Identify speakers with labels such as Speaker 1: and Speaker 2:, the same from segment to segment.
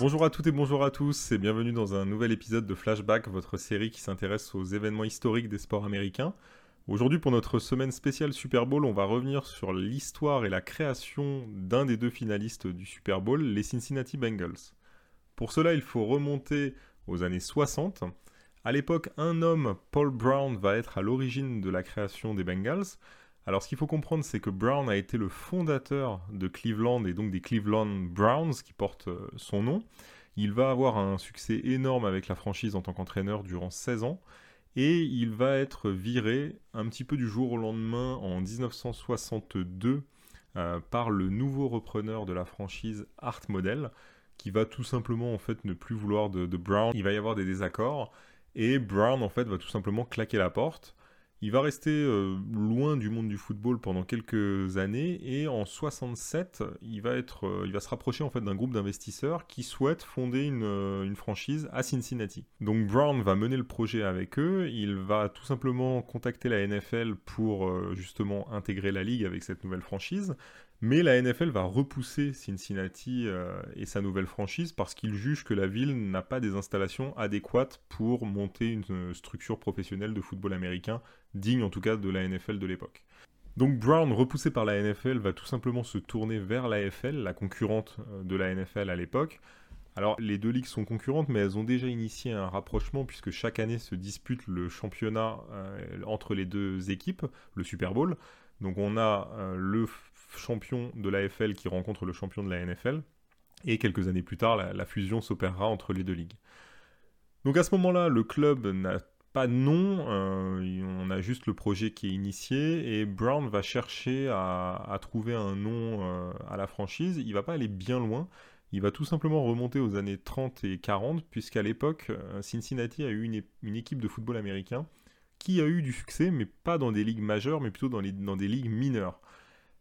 Speaker 1: Bonjour à toutes et bonjour à tous et bienvenue dans un nouvel épisode de Flashback, votre série qui s'intéresse aux événements historiques des sports américains. Aujourd'hui pour notre semaine spéciale Super Bowl, on va revenir sur l'histoire et la création d'un des deux finalistes du Super Bowl, les Cincinnati Bengals. Pour cela, il faut remonter aux années 60. À l'époque, un homme, Paul Brown, va être à l'origine de la création des Bengals. Alors ce qu'il faut comprendre, c'est que Brown a été le fondateur de Cleveland et donc des Cleveland Browns qui portent euh, son nom. Il va avoir un succès énorme avec la franchise en tant qu'entraîneur durant 16 ans et il va être viré un petit peu du jour au lendemain en 1962 euh, par le nouveau repreneur de la franchise Art Model qui va tout simplement en fait ne plus vouloir de, de Brown. Il va y avoir des désaccords et Brown en fait va tout simplement claquer la porte. Il va rester euh, loin du monde du football pendant quelques années et en 67, il va, être, euh, il va se rapprocher en fait d'un groupe d'investisseurs qui souhaitent fonder une, euh, une, franchise à Cincinnati. Donc Brown va mener le projet avec eux, il va tout simplement contacter la NFL pour justement intégrer la ligue avec cette nouvelle franchise, mais la NFL va repousser Cincinnati et sa nouvelle franchise parce qu'il juge que la ville n'a pas des installations adéquates pour monter une structure professionnelle de football américain, digne en tout cas de la NFL de l'époque. Donc Brown, repoussé par la NFL, va tout simplement se tourner vers l'AFL, la concurrente euh, de la NFL à l'époque. Alors les deux ligues sont concurrentes, mais elles ont déjà initié un rapprochement puisque chaque année se dispute le championnat entre les deux équipes, le Super Bowl. Donc on a le champion de l'AFL qui rencontre le champion de la NFL. Et quelques années plus tard, la, fusion s'opérera entre les deux ligues. Donc à ce moment-là, le club n'a pas nom, euh, on a juste le projet qui est initié et Brown va chercher à, trouver un nom euh, à la franchise. Il va pas aller bien loin, il va tout simplement remonter aux années 30 et 40, puisqu'à l'époque, euh, Cincinnati a eu une, équipe de football américain qui a eu du succès, mais pas dans des ligues majeures, mais plutôt dans, des ligues mineures.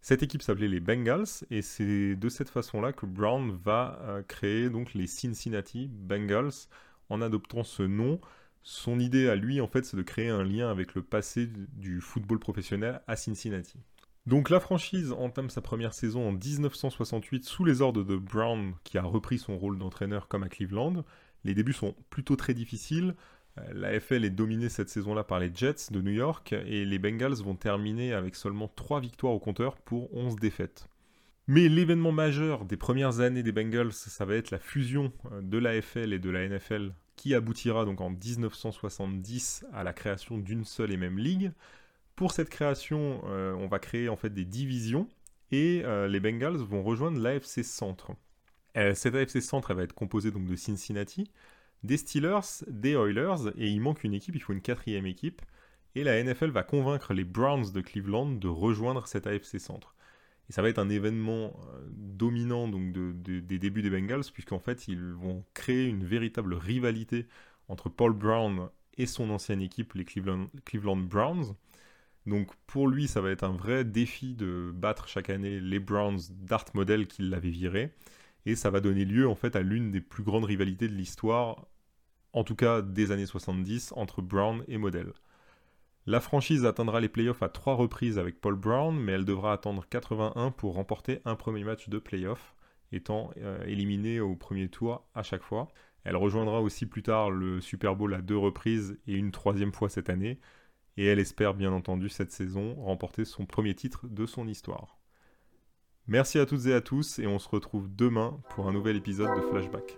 Speaker 1: Cette équipe s'appelait les Bengals et c'est de cette façon-là que Brown va créer donc les Cincinnati Bengals en adoptant ce nom. Son idée à lui, en fait, c'est de créer un lien avec le passé du football professionnel à Cincinnati. Donc la franchise entame sa première saison en 1968 sous les ordres de Brown qui a repris son rôle d'entraîneur comme à Cleveland. Les débuts sont plutôt très difficiles. Euh, la FL est dominée cette saison-là par les Jets de New York et les Bengals vont terminer avec seulement 3 victoires au compteur pour 11 défaites. Mais l'événement majeur des premières années des Bengals, ça va être la fusion euh, de la FL et de la NFL qui aboutira donc en 1970 à la création d'une seule et même ligue. Pour cette création, euh, on va créer en fait des divisions et les Bengals vont rejoindre l'AFC Centre. cette AFC Centre elle va être composée donc de Cincinnati, des Steelers, des Oilers, et il manque une équipe, il faut une quatrième équipe. Et la NFL va convaincre les Browns de Cleveland de rejoindre cet AFC Centre. Et ça va être un événement euh, dominant donc des débuts des Bengals, puisqu'en fait ils vont créer une véritable rivalité entre Paul Brown et son ancienne équipe, les Cleveland, Browns. Donc pour lui, ça va être un vrai défi de battre chaque année les Browns d'Art Model qui l'avaient viré et ça va donner lieu en fait à l'une des plus grandes rivalités de l'histoire, en tout cas des années 70, entre Brown et Model. La franchise atteindra les playoffs à trois reprises avec Paul Brown, mais elle devra attendre 81 pour remporter un premier match de playoff, étant euh, éliminée au premier tour à chaque fois. Elle rejoindra aussi plus tard le Super Bowl à deux reprises et une troisième fois cette année, et elle espère bien entendu cette saison remporter son premier titre de son histoire. Merci à toutes et à tous et on se retrouve demain pour un nouvel épisode de Flashback.